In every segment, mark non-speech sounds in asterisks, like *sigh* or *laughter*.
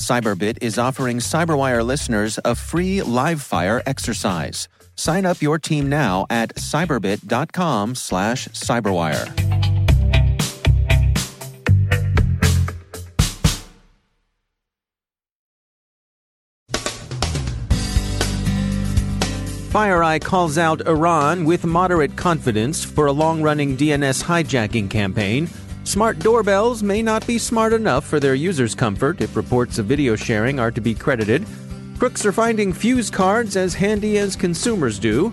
Cyberbit is offering Cyberwire listeners a free live fire exercise. Sign up your team now at cyberbit.com slash cyberwire. FireEye calls out Iran with moderate confidence for a long running DNS hijacking campaign. Smart doorbells may not be smart enough for their users' comfort if reports of video sharing are to be credited. Crooks are finding Fuze cards as handy as consumers do.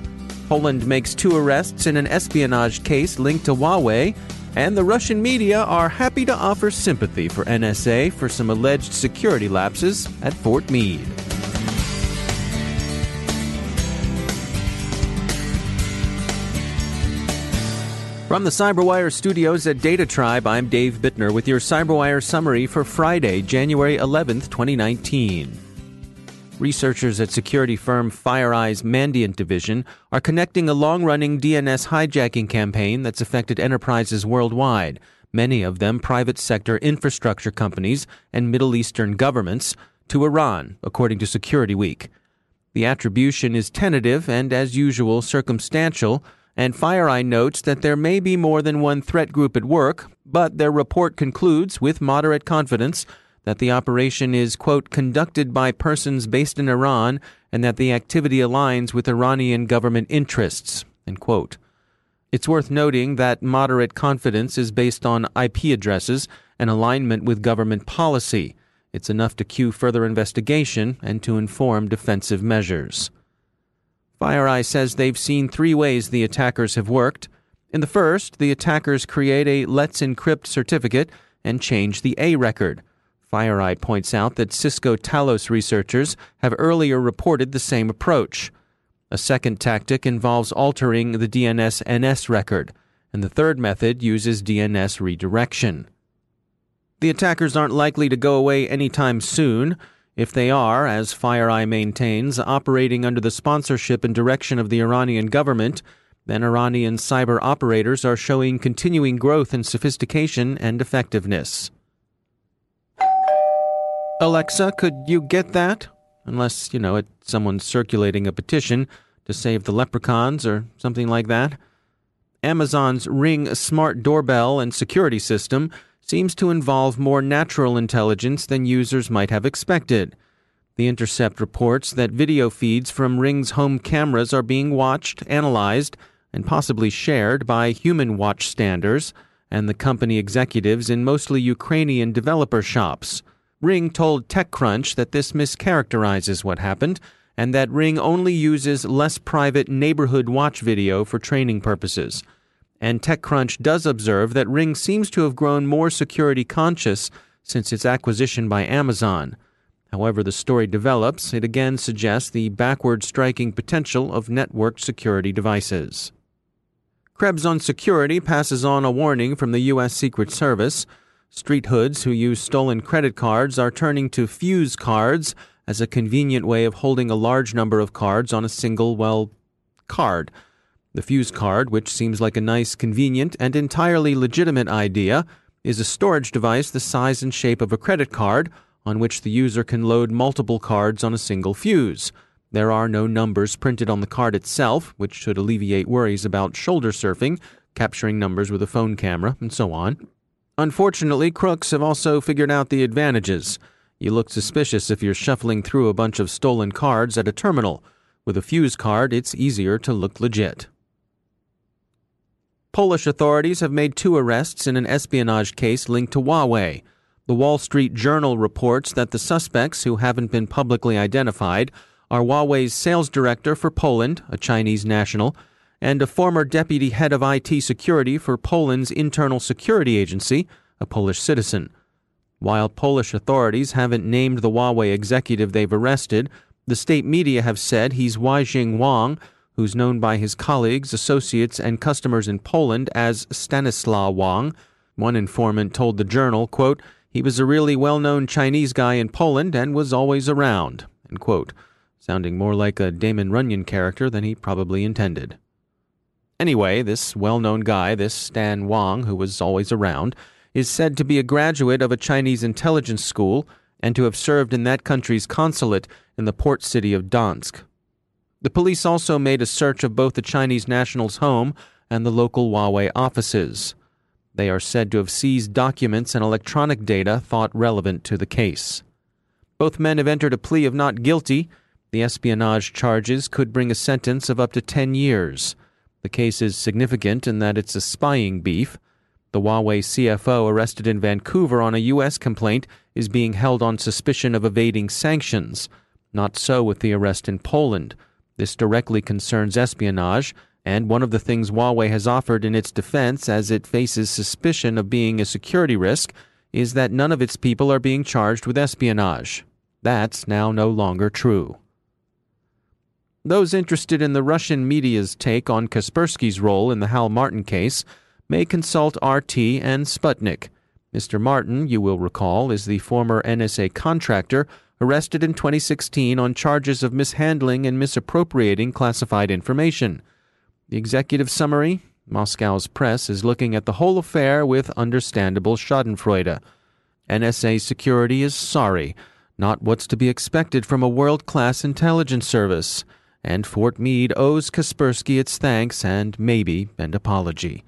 Poland makes two arrests in an espionage case linked to Huawei. And the Russian media are happy to offer sympathy for NSA for some alleged security lapses at Fort Meade. From the Cyberwire studios at Data Tribe, I'm Dave Bittner with your Cyberwire summary for Friday, January 11th, 2019. Researchers at security firm FireEye's Mandiant division are connecting a long running DNS hijacking campaign that's affected enterprises worldwide, many of them private sector infrastructure companies and Middle Eastern governments, to Iran, according to Security Week. The attribution is tentative and, as usual, circumstantial and FireEye notes that there may be more than one threat group at work, but their report concludes with moderate confidence that the operation is, quote, conducted by persons based in Iran and that the activity aligns with Iranian government interests, end quote. It's worth noting that moderate confidence is based on IP addresses and alignment with government policy. It's enough to cue further investigation and to inform defensive measures. FireEye says they've seen three ways the attackers have worked. In the first, the attackers create a Let's Encrypt certificate and change the A record. FireEye points out that Cisco Talos researchers have earlier reported the same approach. A second tactic involves altering the DNS NS record, and the third method uses DNS redirection. The attackers aren't likely to go away anytime soon. If they are, as FireEye maintains, operating under the sponsorship and direction of the Iranian government, then Iranian cyber operators are showing continuing growth in sophistication and effectiveness. Alexa, could you get that? Unless, you know, it's someone circulating a petition to save the leprechauns or something like that. Amazon's Ring smart doorbell and security system seems to involve more natural intelligence than users might have expected. The Intercept reports that video feeds from Ring's home cameras are being watched, analyzed, and possibly shared by human watchstanders and the company executives in mostly Ukrainian developer shops. Ring told TechCrunch that this mischaracterizes what happened and that Ring only uses less private neighborhood watch video for training purposes. And TechCrunch does observe that Ring seems to have grown more security conscious since its acquisition by Amazon. However, the story develops, it again suggests the backward striking potential of networked security devices. Krebs on Security passes on a warning from the U.S. Secret Service. Street hoods who use stolen credit cards are turning to Fuze cards as a convenient way of holding a large number of cards on a single, well, card. The Fuze card, which seems like a nice, convenient, and entirely legitimate idea, is a storage device the size and shape of a credit card on which the user can load multiple cards on a single Fuze. There are no numbers printed on the card itself, which should alleviate worries about shoulder surfing, capturing numbers with a phone camera, and so on. Unfortunately, crooks have also figured out the advantages. You look suspicious if you're shuffling through a bunch of stolen cards at a terminal. With a Fuze card, it's easier to look legit. Polish authorities have made two arrests in an espionage case linked to Huawei. The Wall Street Journal reports that the suspects, who haven't been publicly identified, are Huawei's sales director for Poland, a Chinese national, and a former deputy head of IT security for Poland's Internal Security Agency, a Polish citizen. While Polish authorities haven't named the Huawei executive they've arrested, the state media have said he's Weijing Wang, who's known by his colleagues, associates, and customers in Poland as Stanislaw Wang. One informant told the journal, quote, he was a really well-known Chinese guy in Poland and was always around, end quote, sounding more like a Damon Runyon character than he probably intended. Anyway, this well-known guy, this Stan Wang, who was always around, is said to be a graduate of a Chinese intelligence school and to have served in that country's consulate in the port city of Gdansk. The police also made a search of both the Chinese national's home and the local Huawei offices. They are said to have seized documents and electronic data thought relevant to the case. Both men have entered a plea of not guilty. The espionage charges could bring a sentence of up to 10 years. The case is significant in that it's a spying beef. The Huawei CFO arrested in Vancouver on a U.S. complaint is being held on suspicion of evading sanctions. Not so with the arrest in Poland. This directly concerns espionage, and one of the things Huawei has offered in its defense as it faces suspicion of being a security risk is that none of its people are being charged with espionage. That's now no longer true. Those interested in the Russian media's take on Kaspersky's role in the Hal Martin case may consult RT and Sputnik. Mr. Martin, you will recall, is the former NSA contractor arrested in 2016 on charges of mishandling and misappropriating classified information. The executive summary Moscow's press is looking at the whole affair with understandable schadenfreude. NSA security is sorry, not what's to be expected from a world class intelligence service, and Fort Meade owes Kaspersky its thanks and maybe an apology.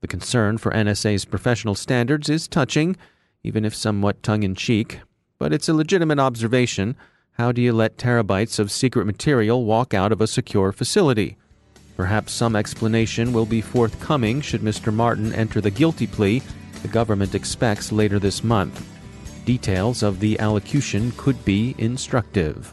The concern for NSA's professional standards is touching, even if somewhat tongue in cheek, but it's a legitimate observation. How do you let terabytes of secret material walk out of a secure facility? Perhaps some explanation will be forthcoming should Mr. Martin enter the guilty plea the government expects later this month. Details of the allocution could be instructive.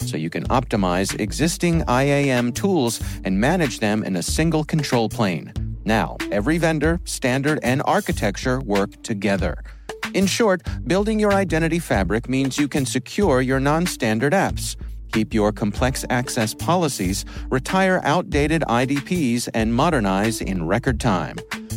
so you can optimize existing IAM tools and manage them in a single control plane. Now, every vendor, standard, and architecture work together. In short, building your identity fabric means you can secure your non standard apps keep your complex access policies, retire outdated IDPs, and modernize in record time.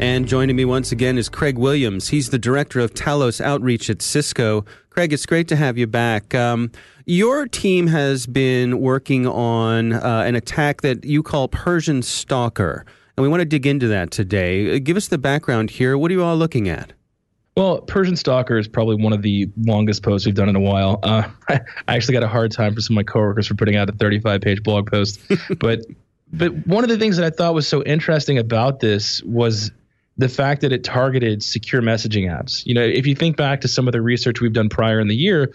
And joining me once again is Craig Williams. He's the director of Talos Outreach at Cisco. Craig, it's great to have you back. Um, your team has been working on uh, an attack that you call Persian Stalker, and we want to dig into that today. Uh, give us the background here. What are you all looking at? Well, Persian Stalker is probably one of the longest posts we've done in a while. Uh, *laughs* I actually got a hard time for some of my coworkers for putting out a 35 page blog post. *laughs* but but one of the things that I thought was so interesting about this was the fact that it targeted secure messaging apps. You know, if you think back to some of the research we've done prior in the year,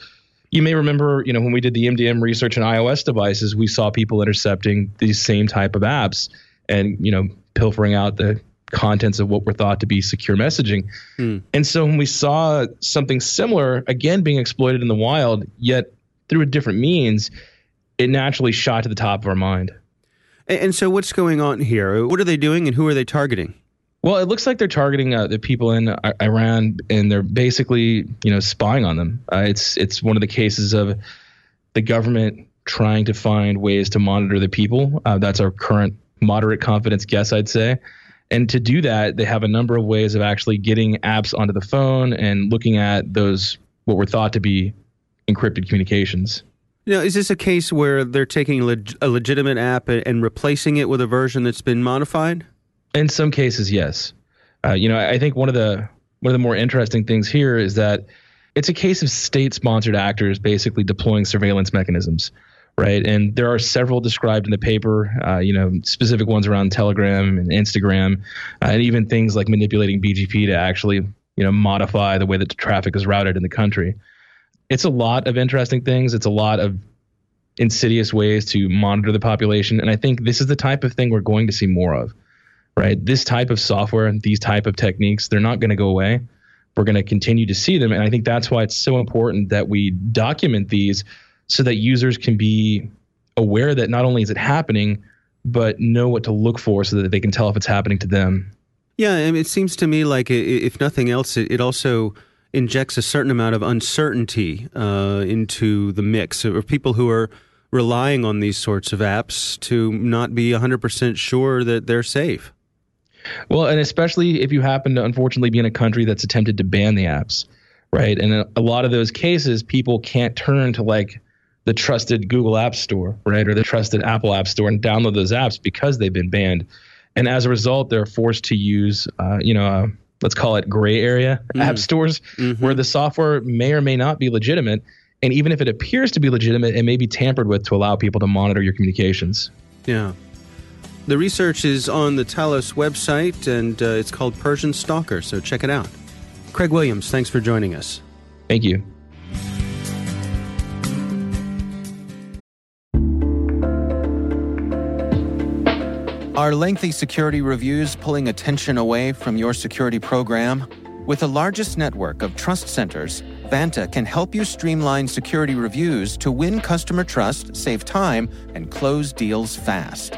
you may remember, you know, when we did the MDM research on iOS devices, we saw people intercepting these same type of apps and, you know, pilfering out the contents of what were thought to be secure messaging. Hmm. And so when we saw something similar again being exploited in the wild, yet through a different means, it naturally shot to the top of our mind. And so, what's going on here? What are they doing, and who are they targeting? Well, it looks like they're targeting uh, the people in Iran, and they're basically, you know, spying on them. Uh, it's it's one of the cases of the government trying to find ways to monitor the people. Uh, that's our current moderate confidence guess, I'd say. And to do that, they have a number of ways of actually getting apps onto the phone and looking at those what were thought to be encrypted communications. Now, is this a case where they're taking leg- a legitimate app and replacing it with a version that's been modified? In some cases, yes. Uh, you know, I think one of the one of the more interesting things here is that it's a case of state-sponsored actors basically deploying surveillance mechanisms right? And there are several described in the paper, uh, you know, specific ones around Telegram and Instagram, uh, and even things like manipulating BGP to actually, you know, modify the way that the traffic is routed in the country. It's a lot of interesting things. It's a lot of insidious ways to monitor the population, and I think this is the type of thing we're going to see more of, right? This type of software and these type of techniques, they're not going to go away. We're going to continue to see them, and I think that's why it's so important that we document these so that users can be aware that not only is it happening, but know what to look for so that they can tell if it's happening to them. Yeah, it seems to me like if nothing else, it also injects a certain amount of uncertainty uh, into the mix of people who are relying on these sorts of apps to not be 100% sure that they're safe. Well, and especially if you happen to unfortunately be in a country that's attempted to ban the apps, right? And a, a lot of those cases, people can't turn to like the trusted Google App Store, right, or the trusted Apple App Store and download those apps because they've been banned. And as a result, they're forced to use, uh, you know, uh, let's call it gray area mm. app stores mm-hmm. where the software may or may not be legitimate. And even if it appears to be legitimate, it may be tampered with to allow people to monitor your communications. Yeah. The research is on the Talos website, and uh, it's called Persian Stalker, so check it out. Craig Williams, thanks for joining us. Thank you. Are lengthy security reviews pulling attention away from your security program? With the largest network of trust centers, Vanta can help you streamline security reviews to win customer trust, save time, and close deals fast.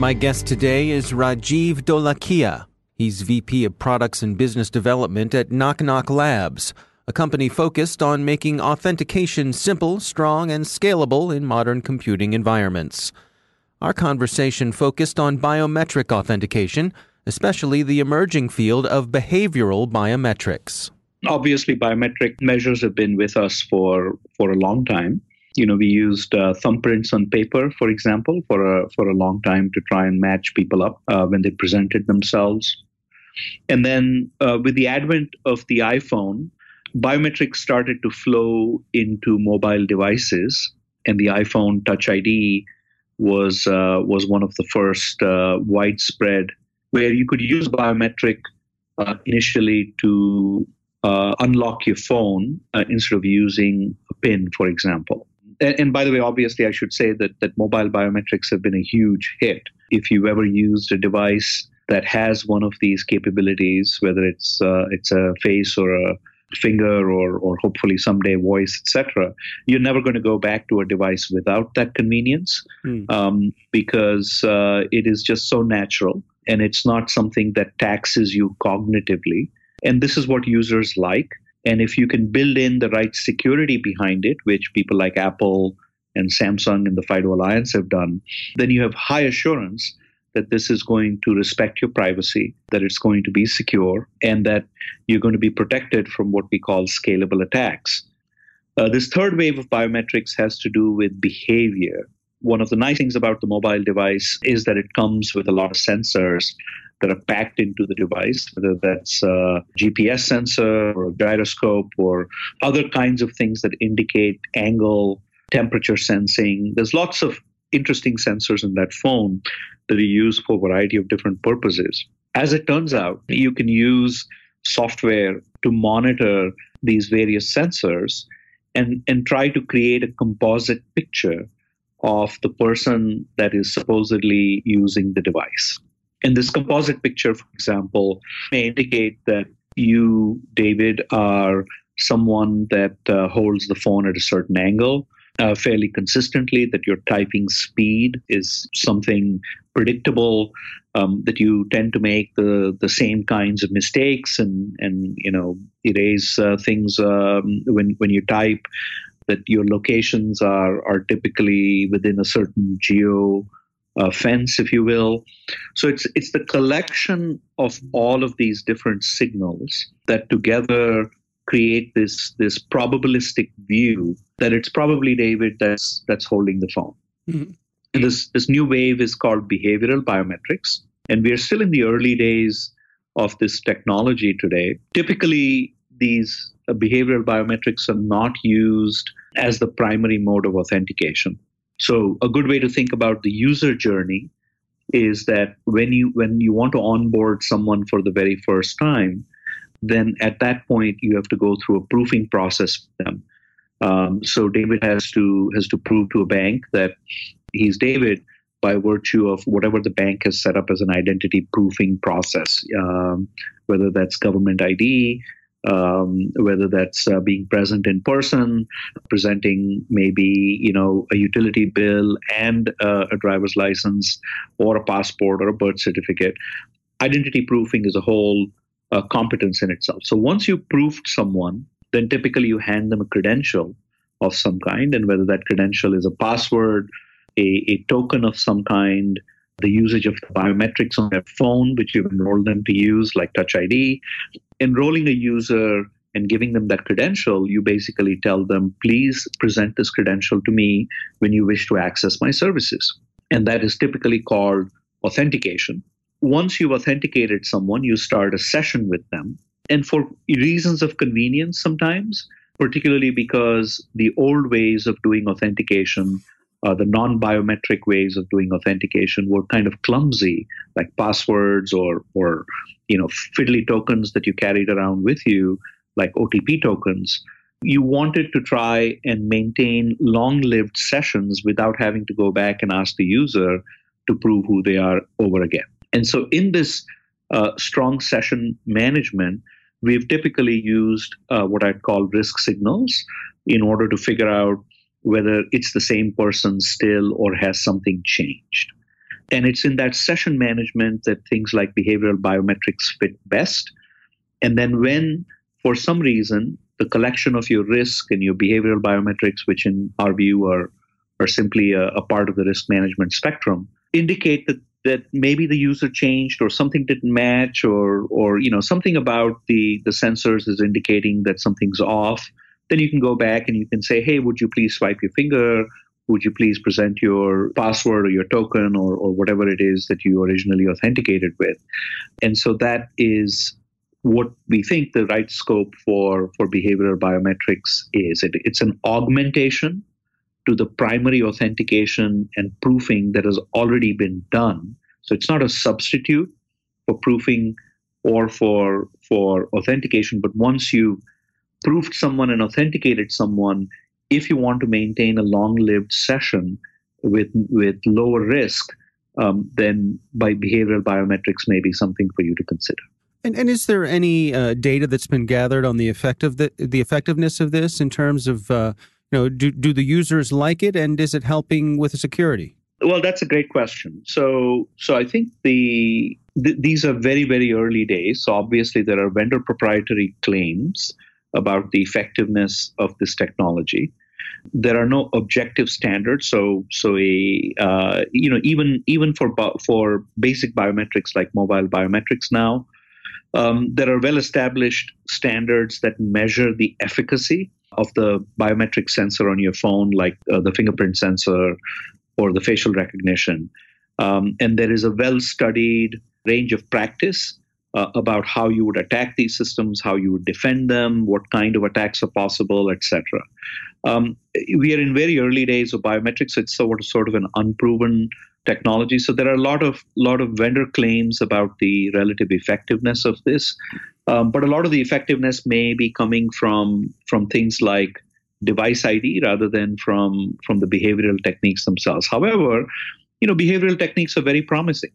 My guest today is Rajiv Dholakia. He's VP of Products and Business Development at Nok Nok Labs – a company focused on making authentication simple, strong, and scalable in modern computing environments. Our conversation focused on biometric authentication, especially the emerging field of behavioral biometrics. Obviously, biometric measures have been with us for, for a long time. You know, we used uh, thumbprints on paper, for example, for a, for a long time to try and match people up uh, when they presented themselves. And then uh, with the advent of the iPhone, biometrics started to flow into mobile devices, and the iPhone Touch ID was uh, was one of the first uh, widespread where you could use biometric uh, initially to uh, unlock your phone uh, instead of using a PIN, for example. And, and, by the way, obviously, I should say that that mobile biometrics have been a huge hit. If you ever used a device that has one of these capabilities, whether it's uh, it's a face or a finger or, or hopefully someday voice, etc., you're never going to go back to a device without that convenience mm. um, because uh, it is just so natural and it's not something that taxes you cognitively. And this is what users like. And if you can build in the right security behind it, which people like Apple and Samsung and the FIDO Alliance have done, then you have high assurance that this is going to respect your privacy, that it's going to be secure, and that you're going to be protected from what we call scalable attacks. Uh, this third wave of biometrics has to do with behavior. One of the nice things about the mobile device is that it comes with a lot of sensors that are packed into the device, whether that's a GPS sensor or a gyroscope or other kinds of things that indicate angle, temperature sensing. There's lots of interesting sensors in that phone that are used for a variety of different purposes. As it turns out, you can use software to monitor these various sensors and, and try to create a composite picture of the person that is supposedly using the device. And this composite picture, for example, may indicate that you, David, are someone that uh, holds the phone at a certain angle uh, fairly consistently, that your typing speed is something predictable, um, that you tend to make the, the same kinds of mistakes and, and you know erase uh, things um, when, when you type, that your locations are, are typically within a certain geo uh, fence, if you will. So it's it's the collection of all of these different signals that together create this this probabilistic view that it's probably David that's that's holding the phone. Mm-hmm. And this this new wave is called behavioral biometrics, and we are still in the early days of this technology today. Typically, these uh, behavioral biometrics are not used as the primary mode of authentication. So, a good way to think about the user journey is that when you when you want to onboard someone for the very first time, then at that point you have to go through a proofing process with them. Um, so David has to has to prove to a bank that he's David by virtue of whatever the bank has set up as an identity proofing process, um, whether that's government ID, um, whether that's uh, being present in person, presenting maybe you know a utility bill and uh, a driver's license, or a passport or a birth certificate. Identity proofing is a whole uh, competence in itself. So once you've proofed someone, then typically you hand them a credential of some kind, and whether that credential is a password, a, a token of some kind, the usage of biometrics on their phone, which you've enrolled them to use, like Touch ID. Enrolling a user and giving them that credential, you basically tell them, please present this credential to me when you wish to access my services. And that is typically called authentication once you've authenticated someone, you start a session with them. And for reasons of convenience, sometimes, particularly because the old ways of doing authentication, uh, the non biometric ways of doing authentication were kind of clumsy, like passwords or, or you know, fiddly tokens that you carried around with you, like OTP tokens. You wanted to try and maintain long lived sessions without having to go back and ask the user to prove who they are over again. And so, in this uh, strong session management, we've typically used uh, what I'd call risk signals in order to figure out whether it's the same person still or has something changed. And it's in that session management that things like behavioral biometrics fit best. And then, when for some reason the collection of your risk and your behavioral biometrics, which in our view are, are simply a, a part of the risk management spectrum, indicate that that maybe the user changed or something didn't match or or you know something about the the sensors is indicating that something's off then you can go back and you can say hey would you please swipe your finger? Would you please present your password or your token or, or whatever it is that you originally authenticated with? And so that is what we think the right scope for for behavioral biometrics is. It, it's an augmentation to the primary authentication and proofing that has already been done. So it's not a substitute for proofing or for for authentication, but once you've proofed someone and authenticated someone, if you want to maintain a long-lived session with with lower risk, um, then by behavioral biometrics may be something for you to consider. And, and is there any uh, data that's been gathered on the effect of the, the effectiveness of this in terms of uh, you know, do, do the users like it and is it helping with the security? Well, that's a great question. So, so I think the th- these are very, very early days. So obviously, there are vendor proprietary claims about the effectiveness of this technology. There are no objective standards. So, so a uh, you know even even for for basic biometrics like mobile biometrics now, um, there are well established standards that measure the efficacy of the biometric sensor on your phone, like uh, the fingerprint sensor or the facial recognition. Um, and there is a well studied range of practice uh, about how you would attack these systems, how you would defend them, what kind of attacks are possible, etc. Um, we are in very early days of biometrics. It's sort of, sort of an unproven technology. So there are a lot of lot of vendor claims about the relative effectiveness of this, um, but a lot of the effectiveness may be coming from from things like device ID rather than from from the behavioral techniques themselves. However, you know behavioral techniques are very promising,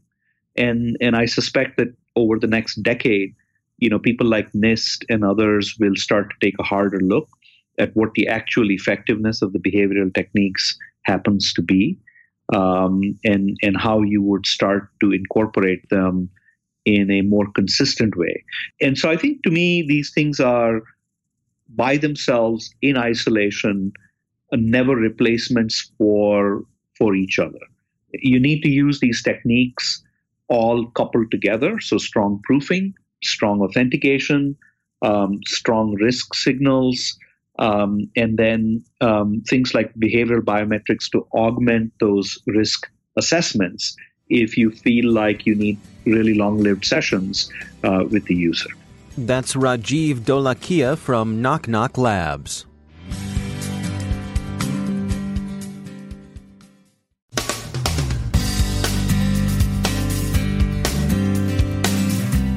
and and I suspect that over the next decade, you know people like NIST and others will start to take a harder look at what the actual effectiveness of the behavioral techniques happens to be um, and and how you would start to incorporate them in a more consistent way. And so I think to me these things are by themselves in isolation never replacements for for each other. You need to use these techniques all coupled together. So strong proofing, strong authentication, um, strong risk signals, um, and then um, things like behavioral biometrics to augment those risk assessments if you feel like you need really long lived sessions uh, with the user. That's Rajiv Dholakia from Nok Nok Labs.